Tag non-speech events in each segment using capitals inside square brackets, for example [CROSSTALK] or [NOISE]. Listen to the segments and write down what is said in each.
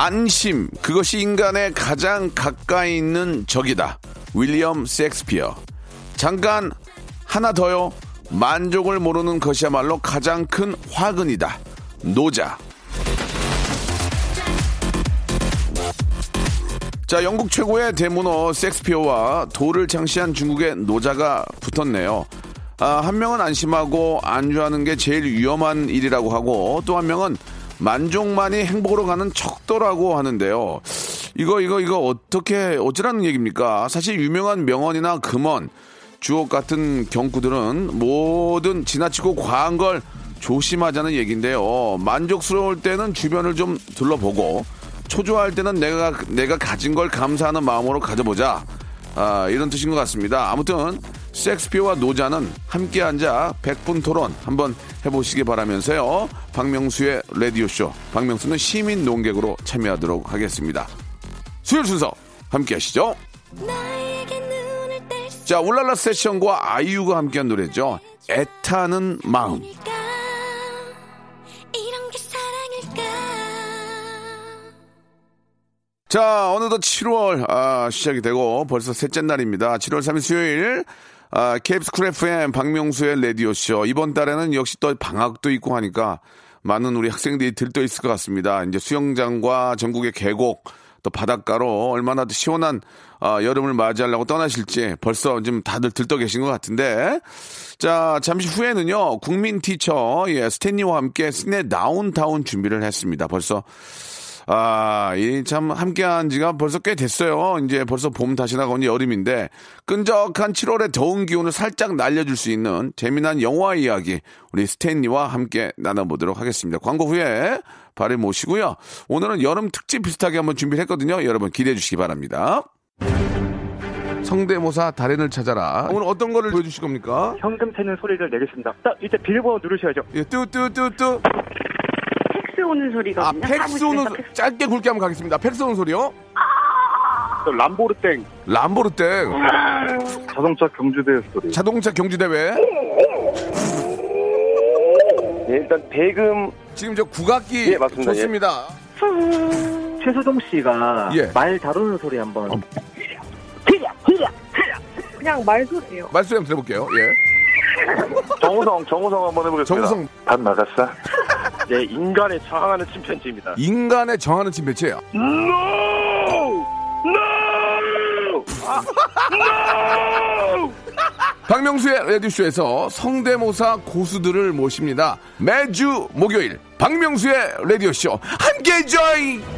안심 그것이 인간의 가장 가까이 있는 적이다. 윌리엄 섹스피어. 잠깐 하나 더요. 만족을 모르는 것이야말로 가장 큰 화근이다. 노자. 자, 영국 최고의 대문호 섹스피어와 돌을 창시한 중국의 노자가 붙었네요. 아, 한 명은 안심하고 안주하는 게 제일 위험한 일이라고 하고 또 한 명은 만족만이 행복으로 가는 척도라고 하는데요. 이거 이거 이거 어떻게 어쩌라는 얘기입니까? 사실 유명한 명언이나 금언, 주옥 같은 경구들은 모든 지나치고 과한 걸 조심하자는 얘기인데요. 만족스러울 때는 주변을 좀 둘러보고 초조할 때는 내가 내가 가진 걸 감사하는 마음으로 가져보자. 아, 이런 뜻인 것 같습니다. 아무튼 섹스피어와 노자는 함께 앉아 100분 토론 한번 해보시기 바라면서요. 박명수의 라디오쇼. 박명수는 시민 농객으로 참여하도록 하겠습니다. 수요일 순서 함께 하시죠. 자, 울랄라 세션과 아이유가 함께한 노래죠. 애타는 마음. 자, 어느덧 7월 아, 시작이 되고 벌써 셋째 날입니다. 7월 3일 수요일 아, KBS 쿨 FM 박명수의 라디오쇼. 이번 달에는 역시 또 방학도 있고 하니까 많은 우리 학생들이 들떠 있을 것 같습니다. 이제 수영장과 전국의 계곡 또 바닷가로 얼마나 더 시원한 아, 여름을 맞이하려고 떠나실지 벌써 좀 다들 들떠 계신 것 같은데 자 잠시 후에는요 국민 teacher 예, 스탠리와 함께 시네 다운타운 준비를 했습니다. 벌써 아, 이 참 함께한 지가 벌써 꽤 됐어요. 이제 벌써 봄 다시 나가니 여름인데 끈적한 7월의 더운 기운을 살짝 날려줄 수 있는 재미난 영화 이야기 우리 스탠리와 함께 나눠보도록 하겠습니다. 광고 후에 바로 모시고요. 오늘은 여름 특집 비슷하게 한번 준비를 했거든요. 여러분 기대해 주시기 바랍니다. 성대모사 달인을 찾아라. 오늘 어떤 거를 보여주실 겁니까? 현금 세는 소리를 내겠습니다. 딱 이제 비밀번호 누르셔야죠. 예, 뚜뚜뚜뚜. 오는 아, 소리거든요. 팩스 오는, 소- 짧게 굵게 한번 가겠습니다. 팩스 오는 소리요? 또 람보르땡 람보르땡. 자동차 경주대 소리. 자동차 경주대회. 네, 일단 대금 지금 저 국악기 예, 맞습니다. 좋습니다. 최수종 씨가 예. 말 다루는 소리 한번. 그냥 말소리예요. 말소리 한번 들어볼게요. 예. 정우성, 정우성 한번 해보겠습니다. 정우성. 밥 나갔어? 네, 인간에 저항하는 침팬지입니다. 인간의 정하는 침배체예요. 박명수의 라디오쇼에서 성대모사 고수들을 모십니다. 매주 목요일 박명수의 라디오쇼 함께 join!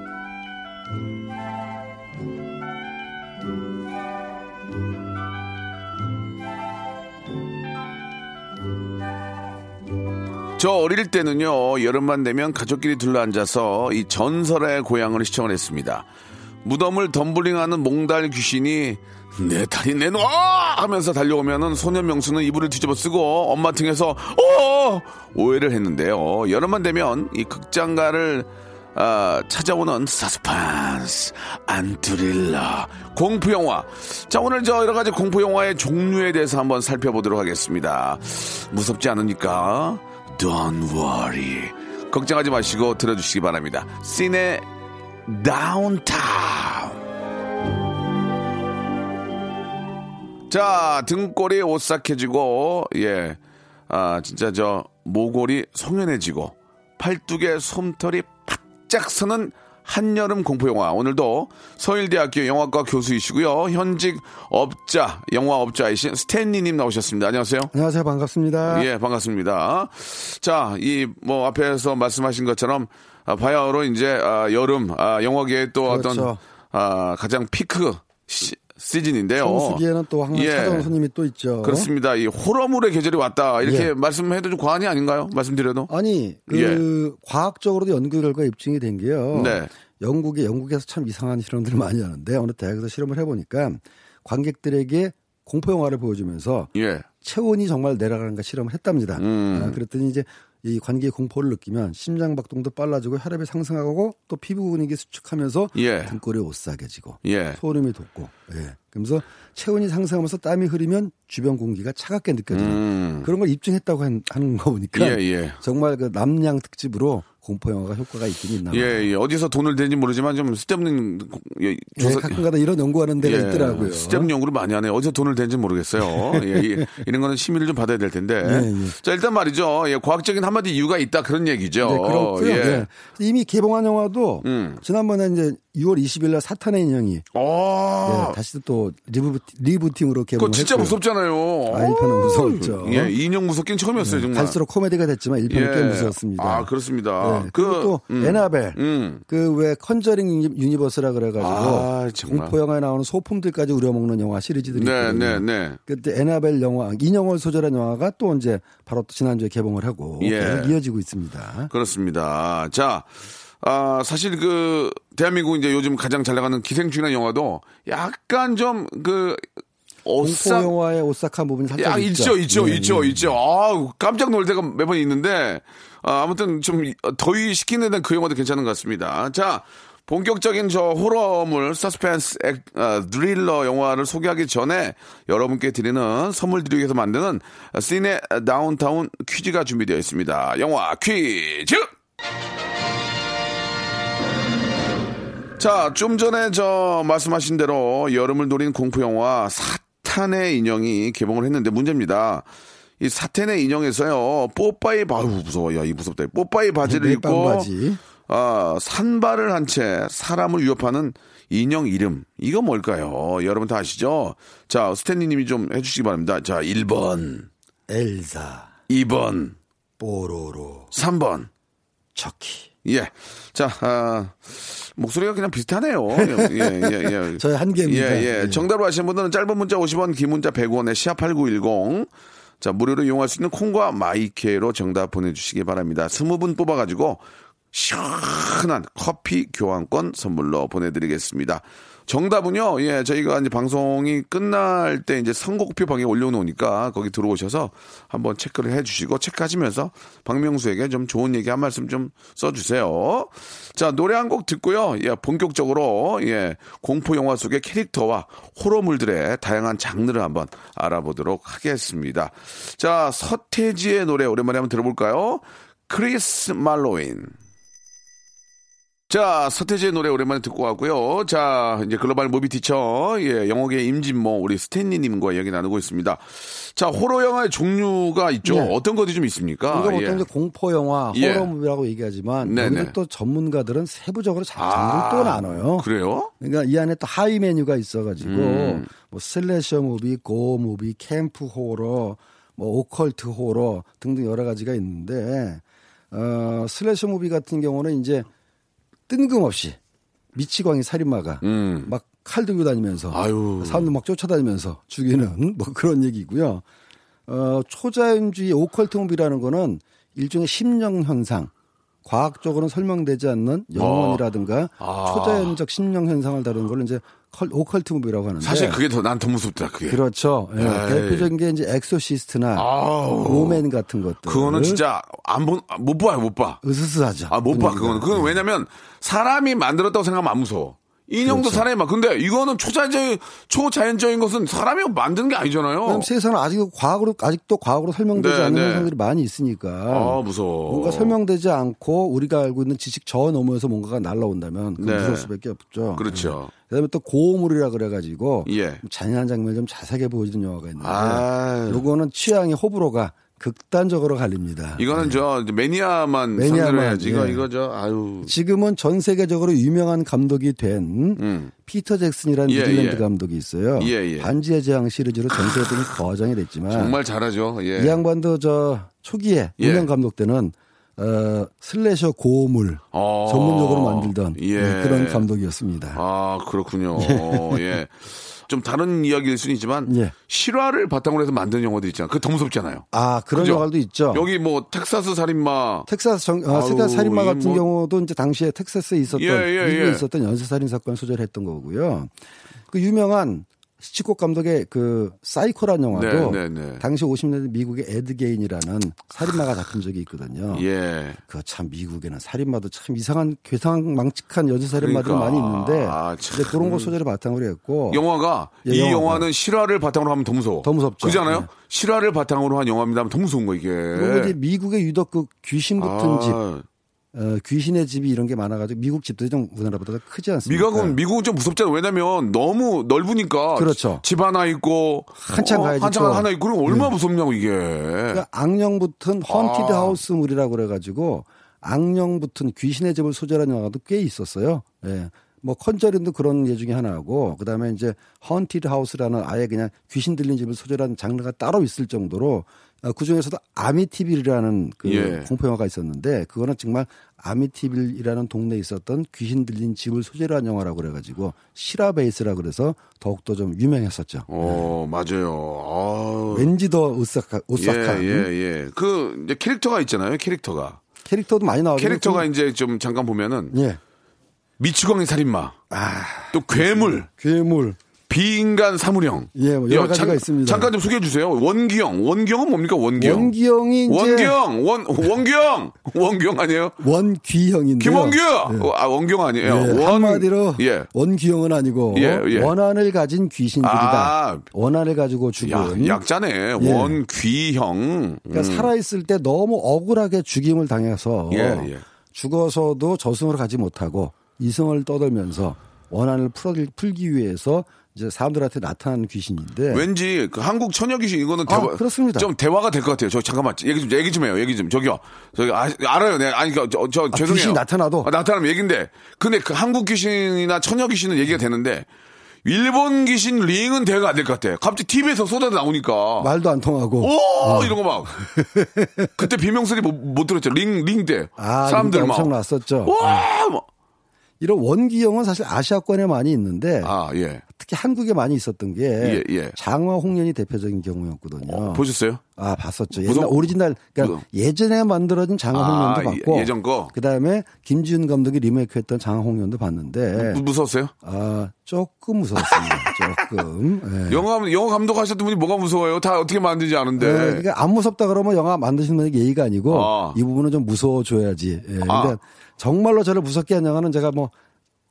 저 어릴 때는요, 여름만 되면 가족끼리 둘러앉아서 이 전설의 고향을 시청을 했습니다. 무덤을 덤블링하는 몽달 귀신이 내 다리 내놔! 하면서 달려오면은 소년 명수는 이불을 뒤집어 쓰고 엄마 등에서 어! 오해를 했는데요. 여름만 되면 이 극장가를 아, 찾아오는 사스판스, 안트릴라, 공포영화. 자, 오늘 저 여러 가지 공포영화의 종류에 대해서 한번 살펴보도록 하겠습니다. 무섭지 않으니까, don't worry. 걱정하지 마시고 들어주시기 바랍니다. 시네 다운타운. 자, 등골이 오싹해지고, 예, 아, 진짜 저, 모골이 송연해지고, 팔뚝에 솜털이 바짝 서는 한여름 공포영화. 오늘도 서일대학교 영화과 교수이시고요. 현직 업자, 영화업자이신 스탠리님 나오셨습니다. 안녕하세요. 안녕하세요. 반갑습니다. 예, 반갑습니다. 자, 이 뭐 앞에서 말씀하신 것처럼 아, 바야흐로 이제 아, 여름 아, 영화계의 또 어떤 그렇죠. 아, 가장 피크 시, 시즌인데요. 성수기에는 또 항상 예. 찾아오는 손님이 또 있죠. 그렇습니다. 이 호러물의 계절이 왔다 이렇게 예. 말씀해도 좀 과언이 아닌가요? 말씀드려도. 아니 그 예. 과학적으로도 연구 결과 입증이 된 게요. 네. 영국에 영국에서 참 이상한 실험들을 많이 하는데 어느 대학에서 실험을 해보니까 관객들에게 공포 영화를 보여주면서 예. 체온이 정말 내려가는가 실험을 했답니다. 음. 아, 그랬더니 이제 이 관객의 공포를 느끼면 심장 박동도 빨라지고 혈압이 상승하고 또 피부 근육이 수축하면서 예. 등골이 오싹해지고 예. 소름이 돋고 예. 그러면서 체온이 상승하면서 땀이 흐르면 주변 공기가 차갑게 느껴지는 음. 그런 걸 입증했다고 한- 하는 거 보니까 예, 예. 정말 그 남양 특집으로 공포 영화가 효과가 있긴 있나 봐요. 예, 예. 어디서 돈을 대는지 모르지만 좀 쓸데없는 예, 예, 조사 가끔가다 이런 연구하는 데가 예, 있더라고요. 쓸데없는 연구를 많이 하네요. 어디서 돈을 대는지 모르겠어요. 예, 이, 이런 거는 심의를 좀 받아야 될 텐데. 예, 예. 자, 일단 말이죠. 예, 과학적인 한마디 이유가 있다 그런 얘기죠. 네, 그렇고요. 예. 예. 이미 개봉한 영화도 음. 지난번에 이제 6월 20일 날 사탄의 인형이 어, 예, 다시 또 리부팅, 리부팅으로 그거 개봉을 진짜. 무섭잖아요. 아, 1편은 무서웠죠. 예, 인형 무섭긴 처음이었어요, 정말. 갈수록 코미디가 됐지만 1편은 꽤 무서웠습니다. 아, 그렇습니다. 예, 그리고 또 음. 애나벨 음. 그왜 컨저링 Uni- Universe라 그래 가지고 아, 정말. 공포 영화에 나오는 소품들까지 우려먹는 영화 시리즈들이 네, 있거든요. 네, 네. 그때 애나벨 영화 인형을 소재한 영화가 또 이제 바로 또 지난주에 개봉을 하고 예. 계속 이어지고 있습니다. 그렇습니다. 자, 아, 사실 그, 대한민국 이제 요즘 가장 잘 나가는 기생충이라는 영화도 약간 좀 그, 오싹, 영화의 오싹한 부분이 살짝 야, 있죠, 있죠, 예, 있죠, 예. 있죠. 아 깜짝 놀 때가 매번 있는데, 아, 아무튼 좀 더위 식히는 데는 그 영화도 괜찮은 것 같습니다. 자, 본격적인 저 호러물, 서스펜스, 액, 아, 드릴러 영화를 소개하기 전에 여러분께 드리는 선물 드리기 위해서 만드는 시네 다운타운 퀴즈가 준비되어 있습니다. 영화 퀴즈! 자, 좀 전에 저 말씀하신 대로 여름을 노린 공포 영화 사탄의 인형이 개봉을 했는데 문제입니다. 이 사탄의 인형에서요 뽀빠이 바 아유, 무서워 야이 무섭다 뽀빠이 바지를 네, 입고 빵바지. 아 산발을 한 채 사람을 위협하는 인형 이름 이거 뭘까요? 여러분 다 아시죠? 자 스탠리님이 좀 해주시기 바랍니다. 자 1번, 엘사, 2번, 뽀로로, 3번. 척키. 예. 자, 아, 목소리가 그냥 비슷하네요. 예, 예, 예. [LAUGHS] 저의 한계입니다. 예, 예. 예. 정답을 아시는 분들은 짧은 문자 50원, 긴 문자 100원에 샵8910. 자, 무료로 이용할 수 있는 콩과 마이케로 정답 보내주시기 바랍니다. 20분 뽑아가지고 시원한 커피 교환권 선물로 보내드리겠습니다. 정답은요, 예, 저희가 이제 방송이 끝날 때 이제 선곡표 방에 올려놓으니까 거기 들어오셔서 한번 체크를 해주시고 체크하시면서 박명수에게 좀 좋은 얘기 한 말씀 좀 써주세요. 자, 노래 한 곡 듣고요. 예, 본격적으로, 예, 공포 영화 속의 캐릭터와 호러물들의 다양한 장르를 한번 알아보도록 하겠습니다. 자, 서태지의 노래 오랜만에 한번 들어볼까요? 크리스말로윈. 자, 서태지의 노래 오랜만에 듣고 왔고요. 자, 이제 글로벌 movie teacher, 예, 영어계 임진모, 우리 스탠리님과 이야기 나누고 있습니다. 자, 호러 영화의 종류가 있죠. 네. 어떤 것이 좀 있습니까? 우리가 보통 예. 공포 영화, 예. horror movie라고 얘기하지만 네네. 여기서 또 전문가들은 세부적으로 자- 아, 장르를 또 나눠요. 그래요? 그러니까 이 안에 또 하위 메뉴가 있어가지고 음. 뭐 slasher movie, gore movie, camp horror, 뭐 occult horror 등등 여러 가지가 있는데 어 slasher movie 같은 경우는 이제 뜬금없이 미치광이 살인마가 음. 막칼 들고 다니면서 아유. 사람들 막 쫓아다니면서 죽이는 [LAUGHS] 뭐 그런 얘기고요. 어 초자연주의 occult movie라는 거는 일종의 심령 현상 과학적으로는 설명되지 않는 영혼이라든가 아. 초자연적 심령 현상을 다루는 걸 이제 cul- occult movie라고 하는데 사실 그게 더 난 더 무섭다, 그게. 그렇죠. 예. 대표적인 게 이제 엑소시스트나 아우. 오맨 같은 것들. 그거는 진짜 안 본, 못 봐요, 못 봐. 으스스하죠. 아, 못 봐. 그거는. 그건 왜냐면 사람이 만들었다고 생각하면 안 무서워. 인형도 그렇죠. 사람이 막, 근데 이거는 초자연적인, 초자연적인 것은 사람이 만드는 게 아니잖아요. 왜냐면 세상은 아직도 과학으로 아직도 과학으로 설명되지 네, 않는 네. 현상들이 많이 있으니까. 아, 무서워. 뭔가 설명되지 않고 우리가 알고 있는 지식 저 너머에서 뭔가가 날라온다면 그 네. 무서울 수밖에 없죠. 그렇죠. 그다음에 또 고물이라 그래가지고 예. 잔인한 장면을 좀 자세하게 보여주는 영화가 있는데 아. 요거는 취향이 호불호가 극단적으로 갈립니다. 이거는 저 매니아만 네. 매니아만. 이거 예. 이거 저 아유. 지금은 전 세계적으로 유명한 감독이 된 음. 피터 잭슨이라는 예, 뉴질랜드 예. 감독이 있어요. 예, 예. 반지의 제왕 시리즈로 전 세계적인 거장이 됐지만 정말 잘하죠. 예. 이 양반도 저 초기에 예. 유명 감독 때는 어, 슬래셔 고물 어. 전문적으로 만들던 예. 네, 그런 감독이었습니다. 아, 그렇군요. [LAUGHS] 예. 좀 다른 이야기일 수는 있지만 예. 실화를 바탕으로 해서 만든 영화들 있잖아요. 그거 더 무섭잖아요. 아 그런 그죠? 영화도 있죠. 여기 뭐 텍사스 살인마 텍사스 정, 어, 아우, 텍사스 살인마 같은 뭐- 경우도 이제 당시에 텍사스에 있었던 예, 예, 예. 있었던 연쇄 살인 사건 소재했던 거고요. 그 유명한 히치콕 감독의 그 사이코란 영화도 네, 네, 네. 당시 50년대 미국의 에드 게인이라는 살인마가 잡힌 적이 있거든요. 예. 그 참 미국에는 살인마도 참 이상한 괴상 망측한 연쇄 살인마들이 그러니까. 많이 있는데 아, 참. 이제 그런 거 소재를 바탕으로 했고 영화가 예, 이 영화가. 영화는 실화를 바탕으로 하면 더 무서워. 더 무섭죠. 그잖아요. 네. 실화를 바탕으로 한 영화입니다 하면 더 무서운 거 이게. 그리고 이제 미국의 유독 그 귀신 집, 아, 어, 귀신의 집이 이런 게 많아가지고 미국 집들이 좀 우리나라보다 크지 않습니까? 미국은 미국은 좀 무섭잖아요. 왜냐면 너무 넓으니까 그렇죠. 집 하나 있고 한참 어, 가야지 한참 또. 하나 있고 그럼 얼마나 무섭냐고 이게. 그러니까 악령 붙은 haunted 아. house물이라고 그래가지고 악령 붙은 귀신의 집을 소재로 한 영화도 꽤 있었어요. 예. 뭐 컨저링도 그런 예 중에 하나고 그다음에 이제 haunted house라는 아예 그냥 귀신 들린 집을 소재로 한 장르가 따로 있을 정도로 어, 그 중에서도 아미티빌이라는 그 예. 공포 영화가 있었는데 그거는 정말 아미티빌이라는 동네에 있었던 귀신 들린 집을 소재로 한 영화라고 그래 가지고 실화 베이스라 그래서 더욱더 좀 유명했었죠. 어 맞아요. 아. 왠지 더 오싹한, 오싹한 예, 예, 예. 그, 이제 캐릭터가 있잖아요, 캐릭터가. 캐릭터도 많이 나오고 캐릭터가 이제 좀 잠깐 보면은, 예. 미치광이 살인마, 아, 또 괴물, 괴물. 비인간 사물형. 예, 뭐 여러 야, 가지가 잠- 있습니다. 잠깐 좀 소개해 주세요. 원기영. 원기영은 뭡니까, 원기영? 원기영이 원기영! 원, 원기영! 원기영 아니에요? 원귀형인데 김원규! 어, 아, 원기영 아니에요. 예, 원, 한마디로 예. 원귀형은 아니고 예, 예. 원한을 가진 귀신들이다. 아. 원한을 가지고 야, 죽은 약자네. 예. 원귀형. 그러니까 음. 살아 있을 때 너무 억울하게 죽임을 당해서 예, 예. 죽어서도 저승으로 가지 못하고 이승을 떠돌면서 원한을 풀어, 풀기 위해서 이제 사람들한테 나타나는 귀신인데 왠지 그 한국 처녀 귀신 이거는 아, 대화, 그렇습니다. 좀 대화가 될 것 같아요. 저 잠깐만 얘기 좀 얘기 좀 해요. 얘기 좀 저기요. 저기 아, 알아요. 네. 아니 저, 저, 저 죄송해요. 귀신이 나타나도? 아, 나타나면 얘긴데. 근데 그 한국 귀신이나 처녀 귀신은 얘기가 되는데 일본 귀신 링은 대화가 안 될 것 같아. 갑자기 TV에서 쏟아 나오니까. 말도 안 통하고 오 이런 거 막. 그때 비명소리 못, 못 들었죠. 링 링 때. 아, 사람들 막. 엄청 났었죠. 와. 막. 이런 원귀형은 사실 아시아권에 많이 있는데 아 예. 특히 한국에 많이 있었던 게 예, 예. 장화 홍련이 대표적인 경우였거든요. 어, 보셨어요? 아 봤었죠. 옛날 오리지널 그러니까 무슨- 예전에 만들어진 장화 홍련도 아, 봤고 예- 예전 거? 그다음에 김지운 감독이 리메이크했던 장화 홍련도 봤는데 무- 무서웠어요? 아 조금 무서웠습니다. [LAUGHS] 조금. 예. 영화 영화 감독 하셨던 분이 뭐가 무서워요? 다 어떻게 만든지 아는데. 예, 그러니까 안 무섭다 그러면 영화 만드시는 분이 예의가 아니고 아. 이 부분은 좀 무서워줘야지. 예. 아. 근데 정말로 저를 무섭게 한 영화는 제가 뭐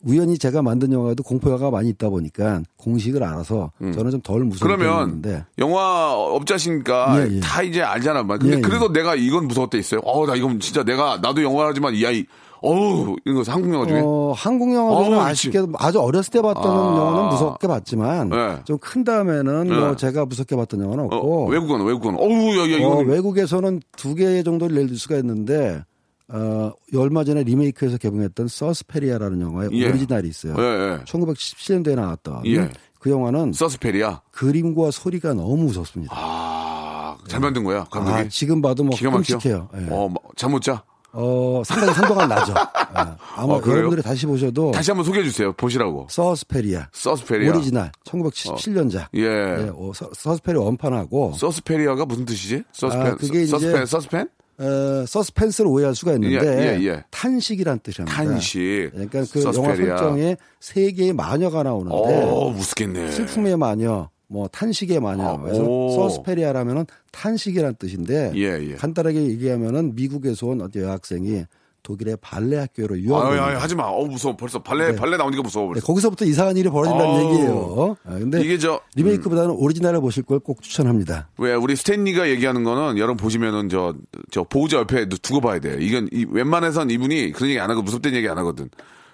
우연히 제가 만든 영화도 공포 영화가 많이 있다 보니까 공식을 알아서 저는 좀 덜 무서운 음. 그러면 편인데 영화 업자시니까 예, 예. 다 이제 알잖아. 막. 근데 예, 예. 그래도 내가 이건 무서웠대 있어요. 어, 나 이건 진짜 내가 나도 영화하지만 이 아이 어우 이런 거 한국 영화 중에 어, 한국 영화는 어우, 아쉽게도 아주 어렸을 때 봤던 아. 영화는 무섭게 봤지만 네. 좀큰 다음에는 네. 뭐 제가 무섭게 봤던 영화는 어, 없고 외국은 외국은 어우 야, 야 이거 어, 는 외국에서는 두 개 정도를 들 수가 있는데 어, 얼마 전에 리메이크해서 개봉했던 서스페리아라는 영화의 예. 오리지널이 있어요. 예, 예. 1917년도에 나왔던 예. 그 영화는 서스페리아. 그림과 소리가 너무 무섭습니다. 아, 잘 만든 거야, 감독이. 아, 지금 봐도 뭐 기가 막혀. 끔찍해요. 예. 어, 잠 못 자. 어, 상당히 생동감 나죠. [LAUGHS] 예. 아마 어, 그래요? 여러분들이 다시 보셔도 다시 한번 소개해 주세요. 보시라고. 서스페리아 서스페리아. 오리지널 1917년작. 예. 예, 어, 서, 서스페리아 원판하고 서스페리아가 무슨 뜻이지? 서스펜. 아, 그게 이제- 서스펜, 서스펜? 어, 서스펜스를 오해할 수가 있는데 예, 예, 예. 탄식이란 뜻입니다. 탄식. 그러니까 그 영화 서스페리아. 설정에 세 개의 마녀가 나오는데 어, 무섭겠네. 슬픔의 마녀, 뭐 탄식의 마녀. 아, 그래서 오. 서스페리아라면은 탄식이란 뜻인데 예, 예. 간단하게 얘기하면은 미국에서 온 여학생이 독일의 발레 학교로 유학을 아유, 하지 마. 어, 무서워. 벌써 발레, 발레 나오니까 무서워. 네, 벌써. 거기서부터 이상한 일이 벌어진다는 아우. 얘기예요. 아, 근데 이게 저, 음. 리메이크보다는 오리지널을 보실 걸 꼭 추천합니다. 왜 우리 스탠리가 얘기하는 거는 여러분 보시면은 저, 저 보호자 옆에 두- 두고 봐야 돼. 이건 이, 웬만해선 이분이 그런 얘기 안 하고 무섭다는 얘기 안 하거든.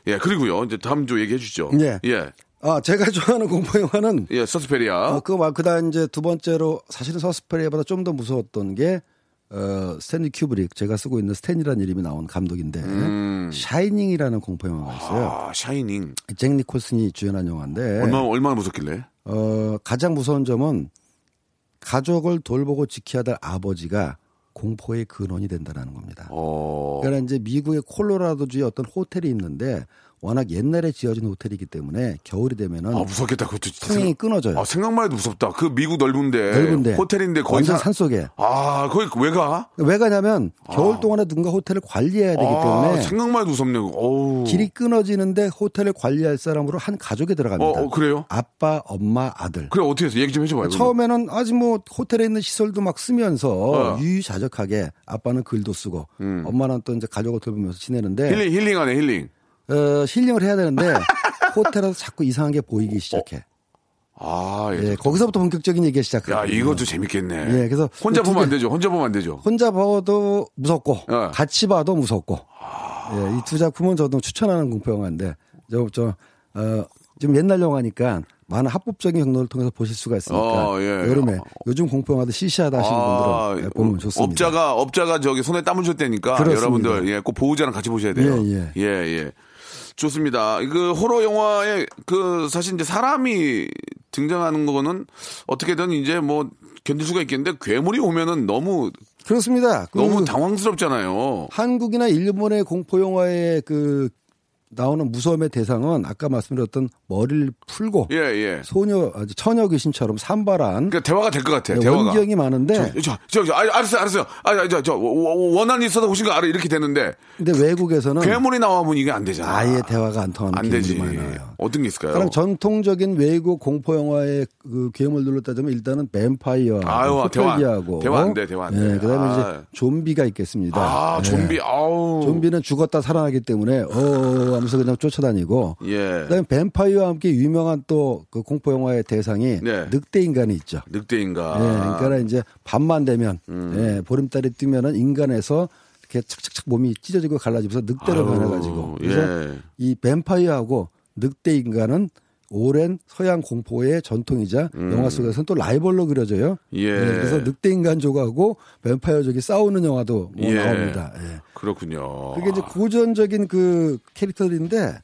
예, 그리고요. 이제 다음 주 얘기해 주시죠. 예. 예. 아, 제가 [LAUGHS] 좋아하는 공포 영화는 예, 서스페리아. 어, 그거 말, 그 다음 이제 두 번째로 사실은 서스페리아보다 좀 더 무서웠던 게 어, 스탠리 큐브릭 제가 쓰고 있는 스탠이라는 이름이 나온 감독인데 음. 샤이닝이라는 공포 영화가 있어요. 아, 샤이닝. 잭 니콜슨이 주연한 영화인데 얼마나, 얼마나 무섭길래? 어, 가장 무서운 점은 가족을 돌보고 지켜야 될 아버지가 공포의 근원이 된다는 겁니다. 어. 그러니까 이제 미국의 콜로라도주의 어떤 호텔이 있는데 워낙 옛날에 지어진 호텔이기 때문에 겨울이 되면은 아, 무섭겠다. 그것도 생각- 끊어져요. 아, 생각만 해도 무섭다. 그 미국 넓은데. 넓은데 호텔인데 거기 완전 사- 산 속에 아, 거기 왜 가? 왜 가냐면 겨울 동안에 누군가 호텔을 관리해야 되기 아, 때문에 생각만 해도 무섭네. 어우. 길이 끊어지는데 호텔을 관리할 사람으로 한 가족이 들어갑니다. 어, 어, 그래요? 아빠, 엄마, 아들. 그래, 어떻게 해서 얘기 좀 해줘봐요. 처음에는 아직 뭐 호텔에 있는 시설도 막 쓰면서 어. 유유자적하게 아빠는 글도 쓰고 엄마는 또 이제 가족을 돌보면서 지내는데 힐링, 힐링하네, 힐링. 어, 힐링을 해야 되는데 [LAUGHS] 호텔에서 자꾸 이상한 게 보이기 시작해. 아, 예. 예, 거기서부터 본격적인 얘기가 시작해요. 야, 이것도 재밌겠네. 예, 그래서 혼자 두 보면 안 개- 되죠. 혼자 보면 안 되죠. 혼자 봐도 무섭고 어. 같이 봐도 무섭고 예, 이 두 작품은 저도 추천하는 공포 영화인데 저, 저 어, 좀 옛날 영화니까 많은 합법적인 경로를 통해서 보실 수가 있으니까 어, 예. 여름에 요즘 공포 영화도 시시하다 하시는 분들은 예, 보면 좋습니다. 업자가 업자가 저기 손에 땀을 줬다니까. 여러분들 예, 꼭 보호자랑 같이 보셔야 돼요. 예, 예, 예. 좋습니다. 그 호러 영화에 그 사실 이제 사람이 등장하는 거는 어떻게든 이제 뭐 견딜 수가 있겠는데 괴물이 오면은 너무 그렇습니다. 그 너무 당황스럽잖아요. 한국이나 일본의 공포 영화의 그 나오는 무서움의 대상은 아까 말씀드렸던 머리를 풀고 예, 예. 소녀 아주 처녀 귀신처럼 산발한 그러니까 대화가 될 것 같아. 네, 대화가. 원기형이 많은데 저, 저, 저, 아, 알았어요, 알았어요. 아, 저, 저, 원한이 있어서 오신 거 알아. 이렇게 되는데, 근데 외국에서는 괴물이 나와보면 이게 안 되잖아. 아예 대화가 안 통하는 안 되지. 많아요. 어떤 게 있을까요? 그럼 전통적인 외국 공포 영화의 그 괴물들로 따지면 일단은 뱀파이어, 안- 호텔기하고 대화 안 돼, 대화 안 돼. 예, 그다음에 아. 이제 좀비가 있겠습니다. 아, 예. 좀비, 아우. 좀비는 죽었다 살아나기 때문에 어 하면서 그냥 쫓아다니고 예. 그다음에 뱀파이어와 함께 유명한 또 그 공포 영화의 대상이 네. 늑대 인간이 있죠. 늑대인가. 예, 그러니까 이제 밤만 되면 음. 예, 보름달이 뜨면은 인간에서 이렇게 착착착 몸이 찢어지고 갈라지면서 늑대로 아유, 변해가지고 그래서 예. 이 뱀파이어하고 늑대 인간은 오랜 서양 공포의 전통이자 영화 속에서는 또 라이벌로 그려져요. 음. 예. 그래서 늑대 인간족하고 뱀파이어족이 싸우는 영화도 뭐 예. 나옵니다. 예. 그렇군요. 그게 이제 고전적인 그 캐릭터들인데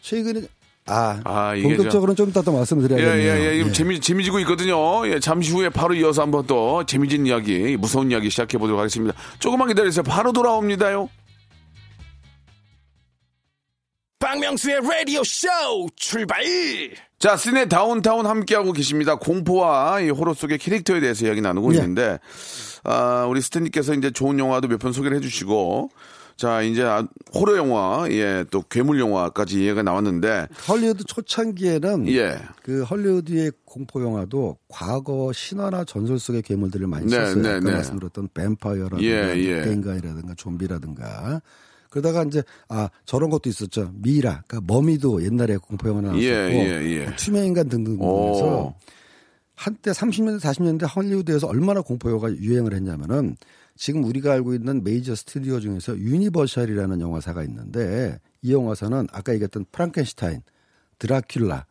최근에 아, 아, 본격적으로는 좀 이따 또 말씀을 예, 드려야겠네요. 예, 예. 예. 재미, 재미지고 있거든요. 예, 잠시 후에 바로 이어서 한번 또 재미진 이야기, 무서운 이야기 시작해 보도록 하겠습니다. 조금만 기다리세요. 바로 돌아옵니다요. 박명수의 라디오 쇼 출발 자, 시내 다운타운 함께하고 계십니다. 공포와 이 호러 속의 캐릭터에 대해서 이야기 나누고 예. 있는데, 아, 우리 스탠리께서 이제 좋은 영화도 몇 편 소개를 해주시고, 자, 이제 아, 호러 영화, 예, 또 괴물 영화까지 이해가 나왔는데, 헐리우드 초창기에는 예. 그 헐리우드의 공포 영화도 과거 신화나 전설 속의 괴물들을 많이 네, 썼어요. 네, 아까 네. 말씀드렸던 뱀파이어라든가 예, 예. 늑대인간이라든가 좀비라든가 그러다가 이제 아 저런 것도 있었죠. 미라, 그러니까 머미도 옛날에 공포 영화 나왔었고 예, 예, 예. 투명 인간 등등 오. 해서 한때 30년대 40년대 헐리우드에서 얼마나 공포 영화가 유행을 했냐면은 지금 우리가 알고 있는 메이저 스튜디오 중에서 유니버셜이라는 영화사가 있는데 이 영화사는 아까 얘기했던 프랑켄슈타인, 드라큘라,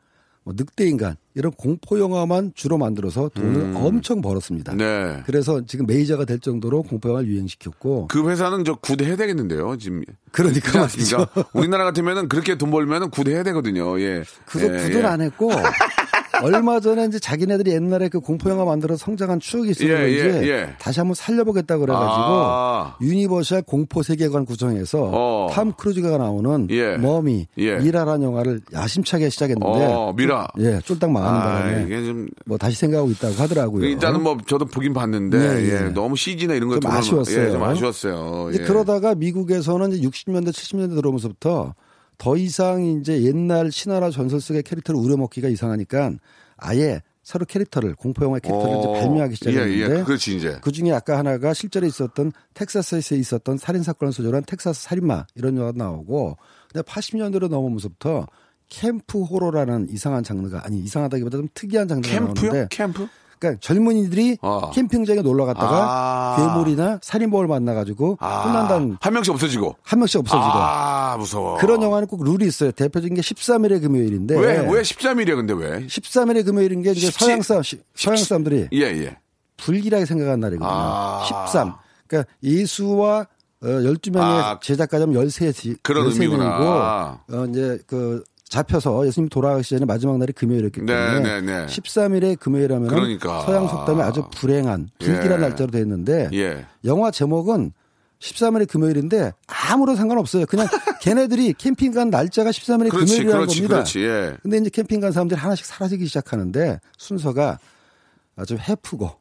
뭐 늑대 인간 이런 공포 영화만 주로 만들어서 돈을 엄청 벌었습니다. 음. 네. 그래서 지금 메이저가 될 정도로 공포 영화를 유행시켰고 그 회사는 저 굿해야 되겠는데요, 지금. 그러니까? 말이죠. 우리나라 같으면은 그렇게 돈 벌면은 굿해야 되거든요, 예. 그거 예, 굿은 예. 안 했고 [LAUGHS] 얼마 전에 이제 자기네들이 옛날에 그 공포 영화 만들어 성장한 추억이 있어서 예, 예, 예. 다시 한번 살려보겠다 그래가지고 아. 유니버셜 공포 세계관 구성해서 어. 탐 크루즈가 나오는 예. Mummy 예. 미라라는 영화를 야심차게 시작했는데 어, 미라. 예 쫄딱 망하는 아, 바람에 이게 좀 뭐 다시 생각하고 있다고 하더라고요. 일단은 뭐 저도 보긴 봤는데 네, 예, 예. 너무 CG나 이런 거좀 들어오면- 아쉬웠어요. 예, 좀 아쉬웠어요. 이제 예. 그러다가 미국에서는 이제 60년대 70년대 들어오면서부터 더 이상 이제 옛날 신화나 전설 속의 캐릭터를 우려먹기가 이상하니까 아예 새로 캐릭터를 공포 영화 캐릭터를 이제 어, 발명하기 시작했는데 예, 예. 그렇지 이제. 그 중에 아까 하나가 실제로 있었던 텍사스에 있었던 살인 사건을 소재로 한 텍사스 살인마 이런 영화가 나오고 근데 80년대로 넘어오면서부터 캠프 호러라는 이상한 장르가 아니 이상하다기보다 좀 특이한 장르가 캠프요? 나오는데 캠프? 그러니까 젊은이들이 어. 캠핑장에 놀러 갔다가 아. 괴물이나 살인범을 만나가지고 아, 끝난다는 한 명씩 없어지고. 한 명씩 없어지고 아, 무서워. 그런 영화는 꼭 룰이 있어요. 대표적인 게 13일의 금요일인데 왜, 왜 13일이야, 근데 왜? 13일의 금요일인 게 이제 서양 사람 시- 서양 사람들이 예, 예. 불길하게 생각하는 날이거든요. 아. 13. 그러니까 이수와 어, 12명의 아, 제작가자면 13, 그런 13명이고 의미구나. 어, 이제 그 잡혀서 예수님 돌아가시 전에 마지막 날이 금요일이었기 네, 때문에 네, 네. 13일에 금요일하면 그러니까. 서양 속담에 아주 불행한 불길한 예. 날짜로 되어 있는데 예. 영화 제목은 13일이 금요일인데 아무런 상관없어요. 그냥 [LAUGHS] 걔네들이 캠핑 간 날짜가 13일이 그렇지, 금요일이라는 그렇지, 겁니다. 그렇지. 예. 근데 이제 캠핑 간 사람들이 하나씩 사라지기 시작하는데 순서가 아주 해프고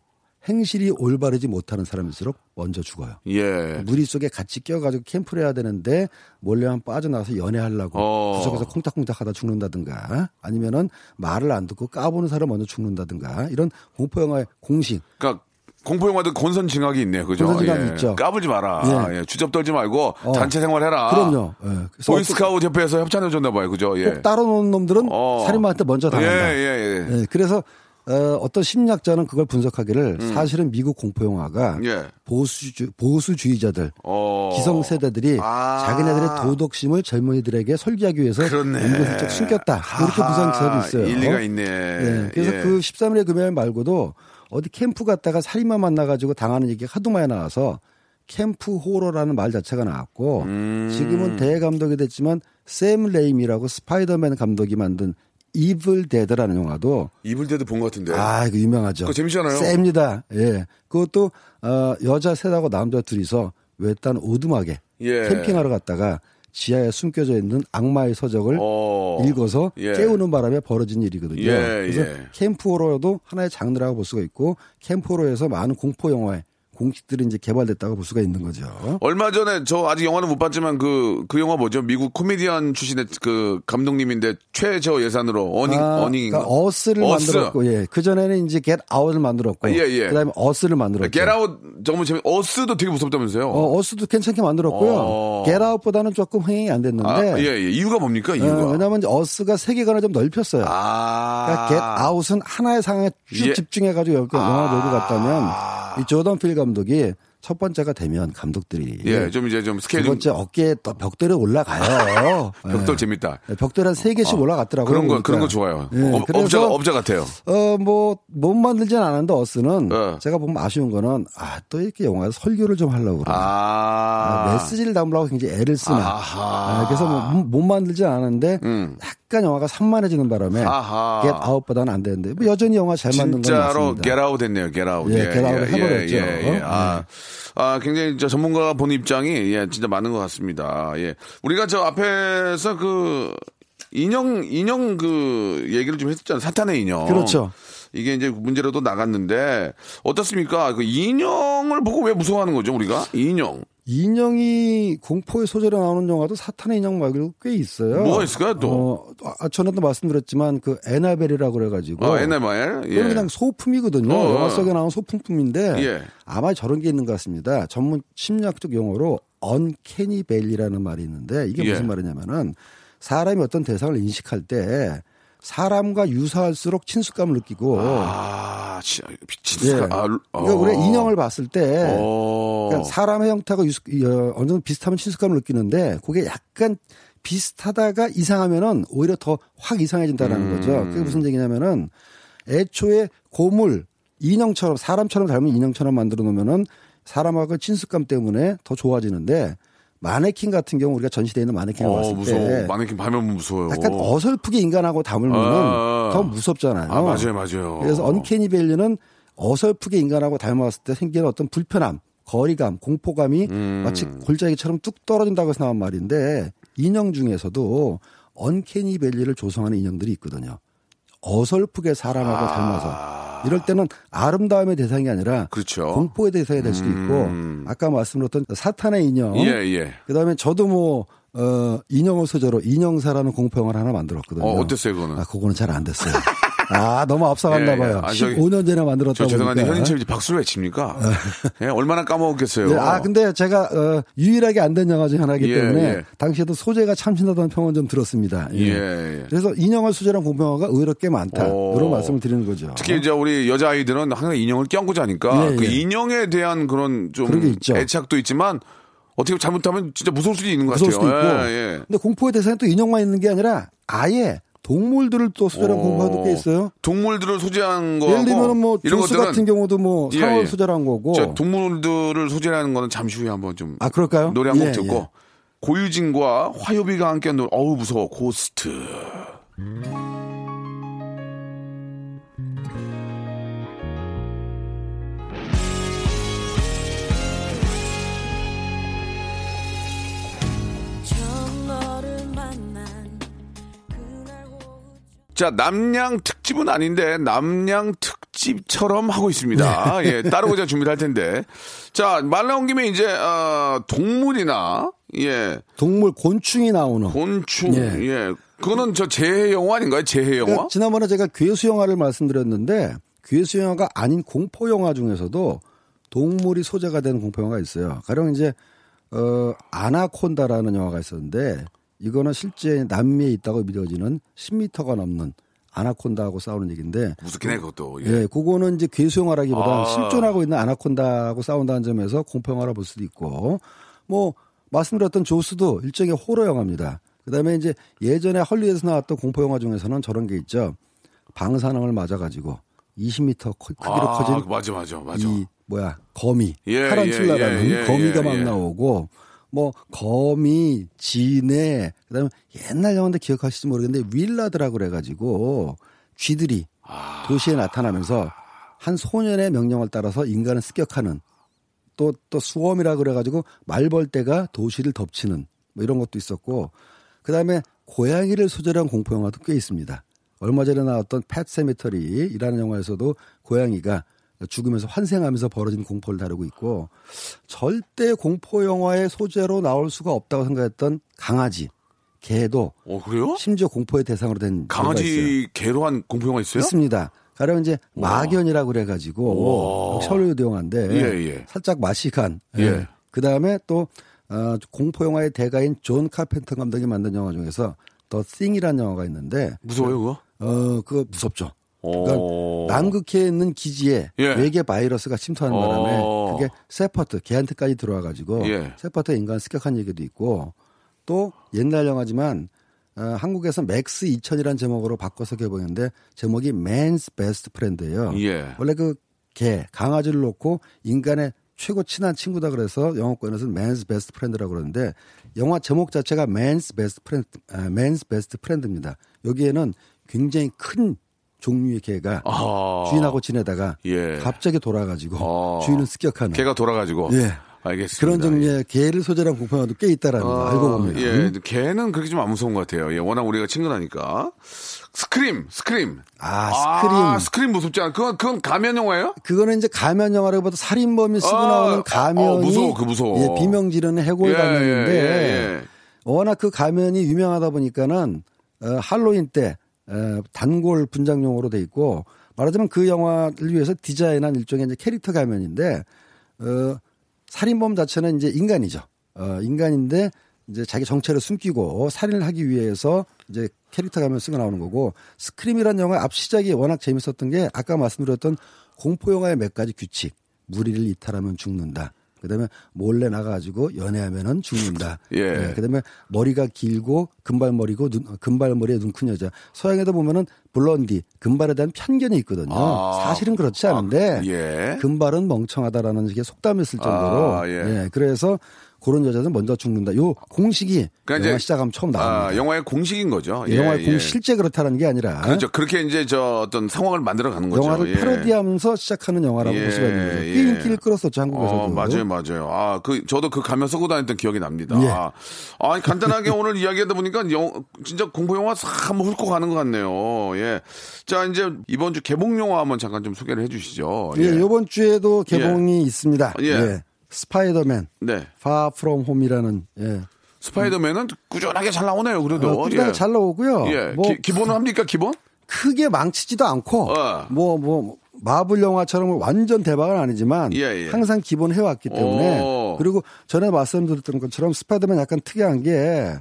행실이 올바르지 못하는 사람일수록 먼저 죽어요. 예. 무리 속에 같이 껴가지고 캠프를 해야 되는데 몰래만 빠져나와서 연애하려고 어. 구석에서 콩닥콩닥 하다 죽는다든가 아니면은 말을 안 듣고 까보는 사람 먼저 죽는다든가 이런 공포영화의 공식 그러니까 공포 영화도 권선 징악이 있네요. 그죠? 권선 징악이 예. 있죠. 까불지 마라. 예. 예. 주접 떨지 말고 어. 단체 생활해라. 그럼요. 예. 보이스카우트 협회에서 협찬해 줬나 봐요. 그죠? 예. 꼭 따로 놓은 놈들은 어. 살인마한테 먼저 당한다. 예, 예, 예. 예, 그래서 어, 어떤 심리학자는 그걸 분석하기를 사실은 미국 공포 영화가 음. 예. 보수주 보수주의자들 어. 기성 세대들이 아. 자기네들의 도덕심을 젊은이들에게 설계하기 위해서 그렇네. 은근슬쩍 숨겼다 이렇게 아하, 분석자도 있어요. 일리가 있네. 예, 그래서 예. 그 13일의 금요일 말고도 어디 캠프 갔다가 살인마 만나가지고 당하는 얘기가 하도 많이 나와서 캠프 호러라는 말 자체가 나왔고 음. 지금은 대감독이 됐지만 샘 레이미라고 스파이더맨 감독이 만든 이블 데드라는 영화도 이블 데드도 본것 같은데. 아, 이거 유명하죠. 그거 재밌잖아요. 셉니다. 예. 그것도 어, 여자 셋하고 남자 둘이서 외딴 오두막에 예. 캠핑하러 갔다가 지하에 숨겨져 있는 악마의 서적을 어. 읽어서 예. 깨우는 바람에 벌어진 일이거든요. 예, 그래서 예. 캠프호러도 하나의 장르라고 볼 수가 있고 캠프호러에서 많은 공포 영화의 공식들이 이제 개발됐다고 볼 수가 있는 거죠. 얼마 전에 저 아직 영화는 못 봤지만 그, 그 영화 뭐죠? 미국 코미디언 출신의 그 감독님인데 최저 예산으로 어닝, 아, 어닝인가? 그러니까 어스를 어스. 만들었고, 예. 그 전에는 이제 겟 아웃을 만들었고, 아, 예, 예. 그다음에 어스를 만들었죠. 겟 아웃 정말 재밌, 어스도 되게 무섭다면서요? 어, 어스도 괜찮게 만들었고요. 어. 겟 아웃보다는 조금 흥행이 안 됐는데, 아, 예, 예. 이유가 뭡니까? 이유가? 어, 왜냐하면 이제 어스가 세계관을 좀 넓혔어요. 아. 그러니까 겟 아웃은 하나의 상황에 쭉 예. 집중해 가지고 여기 영화 아. 몰고 갔다면 이 조던 필 감독이 첫 번째가 되면 감독들이 예, 좀 이제 좀두 스케일 좀 번째 어깨에 또 벽돌에 올라가요. [LAUGHS] 벽돌 예. 재밌다. 벽돌 한 세 개씩 올라갔더라고요. 그런 거, 보니까. 그런 거 좋아요. 예, 업, 그래서 업자, 업자 같아요. 어, 뭐, 못 만들진 않았는데, 어스는. 예. 제가 보면 아쉬운 거는, 아, 또 이렇게 영화에서 설교를 좀 하려고 그러네. 아. 아, 메시지를 담으려고 굉장히 애를 쓰나. 아하. 아, 그래서 뭐, 못 만들진 않았는데, 음. 약간 영화가 산만해지는 바람에, 아하. 겟 아웃보다는 안 되는데, 뭐 여전히 영화 잘 만든 건 진짜로 맞습니다. 게라웃 됐네요, 게라웃. 예, 게라웃을 해버렸죠. 예, 예. 아, 아, 굉장히 저 전문가가 보는 입장이, 예, 진짜 많은 것 같습니다. 예. 우리가 저 앞에서 그, 인형, 인형 그 얘기를 좀 했었잖아요. 사탄의 인형. 그렇죠. 이게 이제 문제로도 나갔는데, 어떻습니까? 그 인형을 보고 왜 무서워하는 거죠, 우리가? 인형. 인형이 공포의 소재로 나오는 영화도 사탄의 인형 말고 꽤 있어요. 뭐가 있을까요, 또? 어, 아, 전에도 말씀드렸지만 그 에나벨이라고 그래가지고. 어, NMR. 예. 그냥 소품이거든요. 어, 영화 어. 속에 나온 소품품인데 예. 아마 저런 게 있는 것 같습니다. 전문 심리학적 용어로 언캐니 벨리라는 말이 있는데 이게 예. 무슨 말이냐면은 사람이 어떤 대상을 인식할 때 사람과 유사할수록 친숙감을 느끼고 아, 치, 예. 진짜. 아, 루- 그러니까 어. 우리가 인형을 봤을 때 어. 그러니까 사람의 형태가 유수, 어, 어느 정도 비슷하면 친숙감을 느끼는데 그게 약간 비슷하다가 이상하면은 오히려 더 확 이상해진다라는 음. 거죠. 그게 무슨 얘기냐면은 애초에 고물 인형처럼 사람처럼 닮은 인형처럼 만들어 놓으면은 사람하고 친숙감 때문에 더 좋아지는데 마네킹 같은 경우 우리가 전시되어 있는 마네킹을 어, 봤을 무서워. 때 마네킹 밟으면 무서워요. 약간 어설프게 인간하고 담으면은 아. 더 무섭잖아요. 아, 맞아요, 맞아요. 그래서 언캐니 밸류는 어설프게 인간하고 닮았을 때 생기는 어떤 불편함, 거리감, 공포감이 음. 마치 골짜기처럼 뚝 떨어진다고 해서 나온 말인데 인형 중에서도 언캐니 밸리를 조성하는 인형들이 있거든요. 어설프게 사람하고 닮아서 이럴 때는 아름다움의 대상이 아니라 그렇죠. 공포의 대상이 될 수도 있고 음. 아까 말씀드렸던 사탄의 인형 예, 예. 그다음에 저도 뭐 어, 인형을 소재로 인형사라는 공포 영화를 하나 만들었거든요. 어, 어땠어요, 그거는? 아, 그거는 잘 안 됐어요. [LAUGHS] 아, 너무 앞서갔나 예, 예. 봐요. 아, 저기- 15년 전에 만들었다 저 죄송한데 보니까. 현인철 씨 박수를 왜 칩니까? 예, 얼마나 까먹었겠어요. 네, 아, 근데 제가 어, 유일하게 안 된 영화 중 하나이기 예, 때문에 예. 당시에도 소재가 참신하다는 평은 좀 들었습니다. 예. 그래서 인형을 공포 영화가 의외로 꽤 많다. 오. 이런 말씀을 드리는 거죠. 특히 이제 우리 여자아이들은 항상 인형을 껴안고 자니까 예, 그 예. 인형에 대한 그런 좀 그런. 애착도 있지만 어떻게 잘못하면 진짜 무서울 수도 있는 것 무서울 같아요. 수도 있고. 예, 예. 근데 공포의 대상에 또 인형만 있는 게 아니라 아예 동물들을 또 소재로. 공포영화도 꽤 있어요. 동물들을 소재한 거 예를 들면 뭐 이런 조스 것들은 같은 경우도 뭐 예, 상어를 예. 소재한 거고. 저 동물들을 소재하는 거는 잠시 후에 한번 좀 아 그럴까요? 노래 한곡 예, 듣고 예. 고유진과 화요비가 함께한 노래 어우 무서워 고스트 처음 자 남양 특집은 아닌데 남양 특집처럼 하고 있습니다. 예 따라오자 준비를 할 텐데. 자 말 나온 김에 이제 어, 동물이나 예. 동물 곤충이 나오는. 곤충 예. 예. 그거는 저 재해 영화 아닌가요? 재해 영화? 그러니까 지난번에 제가 괴수 영화를 말씀드렸는데 괴수 영화가 아닌 공포 영화 중에서도 동물이 소재가 된 공포 영화가 있어요. 가령 이제 어 아나콘다라는 영화가 있었는데 이거는 실제 남미에 있다고 믿어지는 10m가 넘는 아나콘다하고 싸우는 얘기인데 무섭긴 해 그것도 예. 예, 그거는 이제 괴수 영화라기보다 아. 실존하고 있는 아나콘다하고 싸운다는 점에서 공포 영화라 볼 수도 있고 뭐 말씀드렸던 조스도 일종의 호러 영화입니다. 그다음에 이제 예전에 헐리우드에서 나왔던 공포 영화 중에서는 저런 게 있죠. 방사능을 맞아 가지고 20m 크기로 아, 커진 맞아 맞아 맞아 이 뭐야 거미 예, 타란툴라라는 예, 예, 예, 거미가 예, 막 예. 나오고 뭐 거미 진해 그다음에 옛날 영화인데 기억하실지 모르겠는데 윌라드라고 그래가지고 쥐들이 아. 도시에 나타나면서 한 소년의 명령을 따라서 인간을 습격하는 또 또 수엄이라 그래가지고 말벌떼가 도시를 덮치는 뭐 이런 것도 있었고 그다음에 고양이를 소재로 한 공포 영화도 꽤 있습니다. 얼마 전에 나왔던 팻 세미터리라는 영화에서도 고양이가 죽으면서 환생하면서 벌어진 공포를 다루고 있고 절대 공포 영화의 소재로 나올 수가 없다고 생각했던 강아지, 개도 어 그래요 심지어 공포의 대상으로 된. 강아지 개로 한 공포 영화 있어요 있습니다. 가령 이제 마견이라고 그래가지고 우와. 헐리우드 영화인데 예, 예. 살짝 맛이 간. 예. 그 다음에 또 어, 공포 영화의 대가인 존 카펜터 감독이 만든 영화 중에서 The Thing이라는 영화가 있는데 무서워요 그거 어 그거 무섭죠. 그러니까 오. 남극해에 있는 기지에 예. 외계 바이러스가 침투하는 바람에 어. 그게 세퍼트 개한테까지 들어와가지고 예. 세퍼트 인간 습격한 얘기도 있고 또 옛날 영화지만 어, 한국에서 맥스 2000이라는 제목으로 바꿔서 개봉했는데 제목이 Man's Best Friend예요. 예. 원래 그 개 강아지를 놓고 인간의 최고 친한 친구다 그래서 영어권에서는 Man's Best Friend라고 그러는데 영화 제목 자체가 Man's Best Friend, 아, Man's Best Friend입니다. 여기에는 굉장히 큰 종류의 개가 아. 주인하고 지내다가 예. 갑자기 돌아가지고 아. 주인을 습격하는 개가 돌아가지고 예. 알겠습니다 그런 종류의 개를 소재로 한 공포영화도 꽤 있다라는 거 알고 보면 예, 개는 그렇게 좀 안 무서운 것 같아요. 예, 워낙 우리가 친근하니까. Scream, Scream. 아, Scream. 아, Scream 무섭지 않아? 그건, 그건 가면 영화예요? 그거는 이제 가면 영화라기보다 살인범이 쓰고 아, 나오는 가면이 어, 무서워, 그 무서워. 예, 비명 지르는 해골 예, 가면인데 예, 예. 워낙 그 가면이 유명하다 보니까는 어, 할로윈 때 어, 단골 분장용으로 돼 있고 말하자면 그 영화를 위해서 디자인한 일종의 이제 캐릭터 가면인데 어, 살인범 자체는 이제 인간이죠. 어, 인간인데 이제 자기 정체를 숨기고 살인을 하기 위해서 이제 캐릭터 가면 쓰고 나오는 거고 Scream이라는 영화 앞 시작이 워낙 재밌었던 게 아까 말씀드렸던 공포 영화의 몇 가지 규칙 무리를 이탈하면 죽는다. 그다음에 몰래 나가가지고 연애하면은 죽는다. [LAUGHS] 예. 그다음에 머리가 길고 금발머리고 눈, 금발머리에 눈 큰 여자. 서양에도 보면은 blondie 금발에 대한 편견이 있거든요. 아. 사실은 그렇지 않은데 예. 금발은 멍청하다라는 식의 속담을 쓸 정도로 아, 예. 예, 그래서 그런 여자는 먼저 죽는다. 요 공식이 그러니까 영화 시작하면 처음 나옵니다. 아, 영화의 공식인 거죠. 예, 영화의 예, 공 예. 실제 그렇다는 게 아니라 그렇죠. 그렇게 이제 저 어떤 상황을 만들어 가는 거죠. 영화를 예. 패러디하면서 시작하는 영화라고 예, 있는 거죠. 예. 꽤 인기를 끌었었죠 한국에서도. 어, 맞아요, 맞아요. 아, 그, 저도 그 가면 쓰고 다녔던 기억이 납니다. 예. 아, 아니, 간단하게 [LAUGHS] 오늘 이야기하다 보니까 영, 진짜 공포 영화 싹 한번 훑고 가는 것 같네요. 예. 자, 이제 이번 주 개봉 영화 한번 잠깐 좀 소개를 해 주시죠. 예, 이번 주에도 개봉이 있습니다. 예. 스파이더맨 네. Far From Home이라는 예. 스파이더맨은 꾸준하게 잘 나오네요, 그래도. 어, 꾸준하게 예. 잘 나오고요. 예. 뭐 기, 본은 합니까, 기본? 크게 망치지도 않고 어. 뭐뭐 마블 영화처럼 완전 대박은 아니지만 예, 예. 항상 기본 해왔기 때문에 오. 그리고 전에 말씀드렸던 것처럼 스파이더맨 약간 특이한 게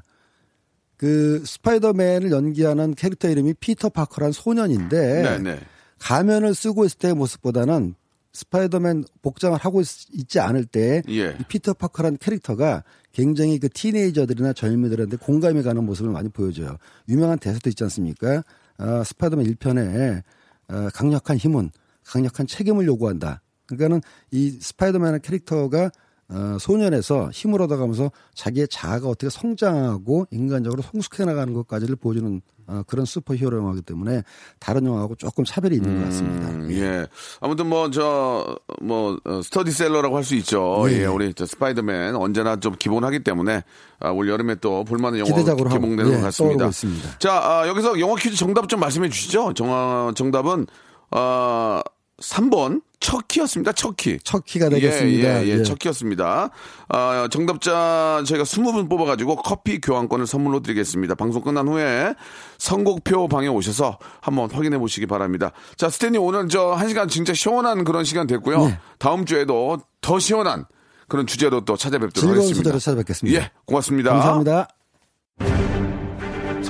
그 스파이더맨을 연기하는 캐릭터 이름이 피터 파커란 소년인데 네, 네. 가면을 쓰고 있을 때의 모습보다는 스파이더맨 복장을 하고 있, 지 않을 때 예. 이 피터 파커라는 캐릭터가 굉장히 그 teenager들이나 젊은이들한테 공감이 가는 모습을 많이 보여줘요. 유명한 대사도 있지 않습니까? 아, 스파이더맨 1편에 아, 강력한 힘은 강력한 책임을 요구한다. 그러니까는 이 스파이더맨의 캐릭터가 어, 소년에서 힘을 얻어가면서 자기의 자아가 어떻게 성장하고 인간적으로 성숙해 나가는 것까지를 보여주는 어, 그런 슈퍼 히어로 영화이기 때문에 다른 영화하고 조금 차별이 있는 것 같습니다. 음, 예. 아무튼 뭐, 저, 뭐, 어, 스테디셀러라고 할 수 있죠. 네. 예, 우리 저 스파이더맨 언제나 좀 기본하기 때문에 아, 올 여름에 또 볼만한 영화 개봉되는 예, 것 같습니다. 떠오르고 있습니다. 자, 아, 여기서 영화 퀴즈 정답 좀 말씀해 주시죠. 정, 정답은, 어, 3번 척키였습니다. 척키. 척키가 되겠습니다. 예, 예, 예, 예. 척키였습니다. 아, 정답자 저희가 20분 뽑아가지고 커피 교환권을 선물로 드리겠습니다. 방송 끝난 후에 선곡표 방에 오셔서 한번 확인해 보시기 바랍니다. 자, 스탠리 오늘 저한 시간 진짜 시원한 그런 시간 됐고요. 네. 다음 주에도 더 시원한 그런 주제로 또 찾아뵙도록 즐거운 하겠습니다. 소재로 찾아뵙겠습니다. 예, 고맙습니다. 감사합니다.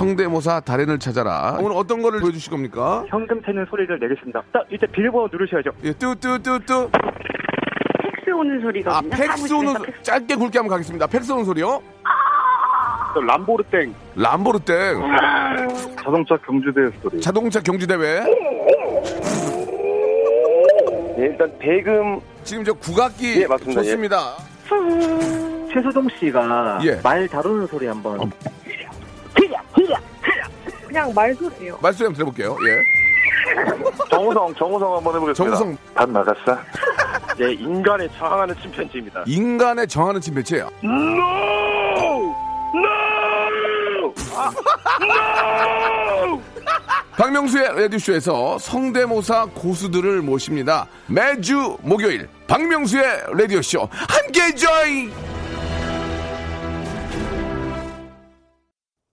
성대모사 달인을 찾아라. 오늘 어떤 거를 보여주실 겁니까? 현금 세는 소리를 내겠습니다. 딱 이때 비밀번호 누르셔야죠. 예, 뚜뚜뚜뚜. 팩스 오는 소리가 아, 팩스 오는 소- 짧게 굵게 한번 가겠습니다. 팩스 오는 소리요? 또 람보르땡 람보르땡. 자동차 경주대 소리. 자동차 경주대회. 네, 일단 대금 지금 저 국악기 예, 맞습니다. 좋습니다. 최수동 씨가 예. 말 다루는 소리 한번 그냥 말소리예요. 말씀 한번 들어볼게요. 예. 정우성 정우성 한번 해보겠습니다. 정우성 밥 나갔어? [LAUGHS] 네, 인간에 저항하는 침팬지입니다. 인간에 정하는 침팬지예요. 박명수의 라디오쇼에서 성대모사 고수들을 모십니다. 매주 목요일 박명수의 라디오쇼 함께 join!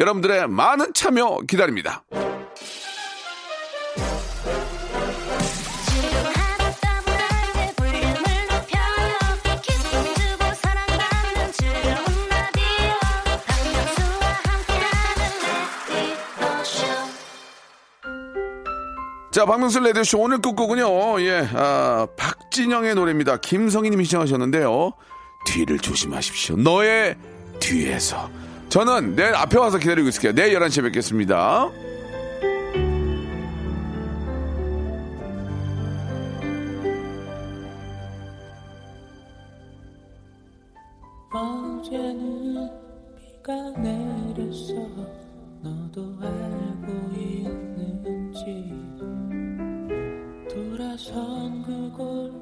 여러분들의 많은 참여 기다립니다. 자, 박명수 레디오쇼 오늘 끝곡은요, 예, 아, 박진영의 노래입니다. 김성희님이 시청하셨는데요. 뒤를 조심하십시오. 너의 뒤에서. 저는 내일 앞에 와서 기다리고 있을게요. 내일 11시에 뵙겠습니다. 돌아선 그곳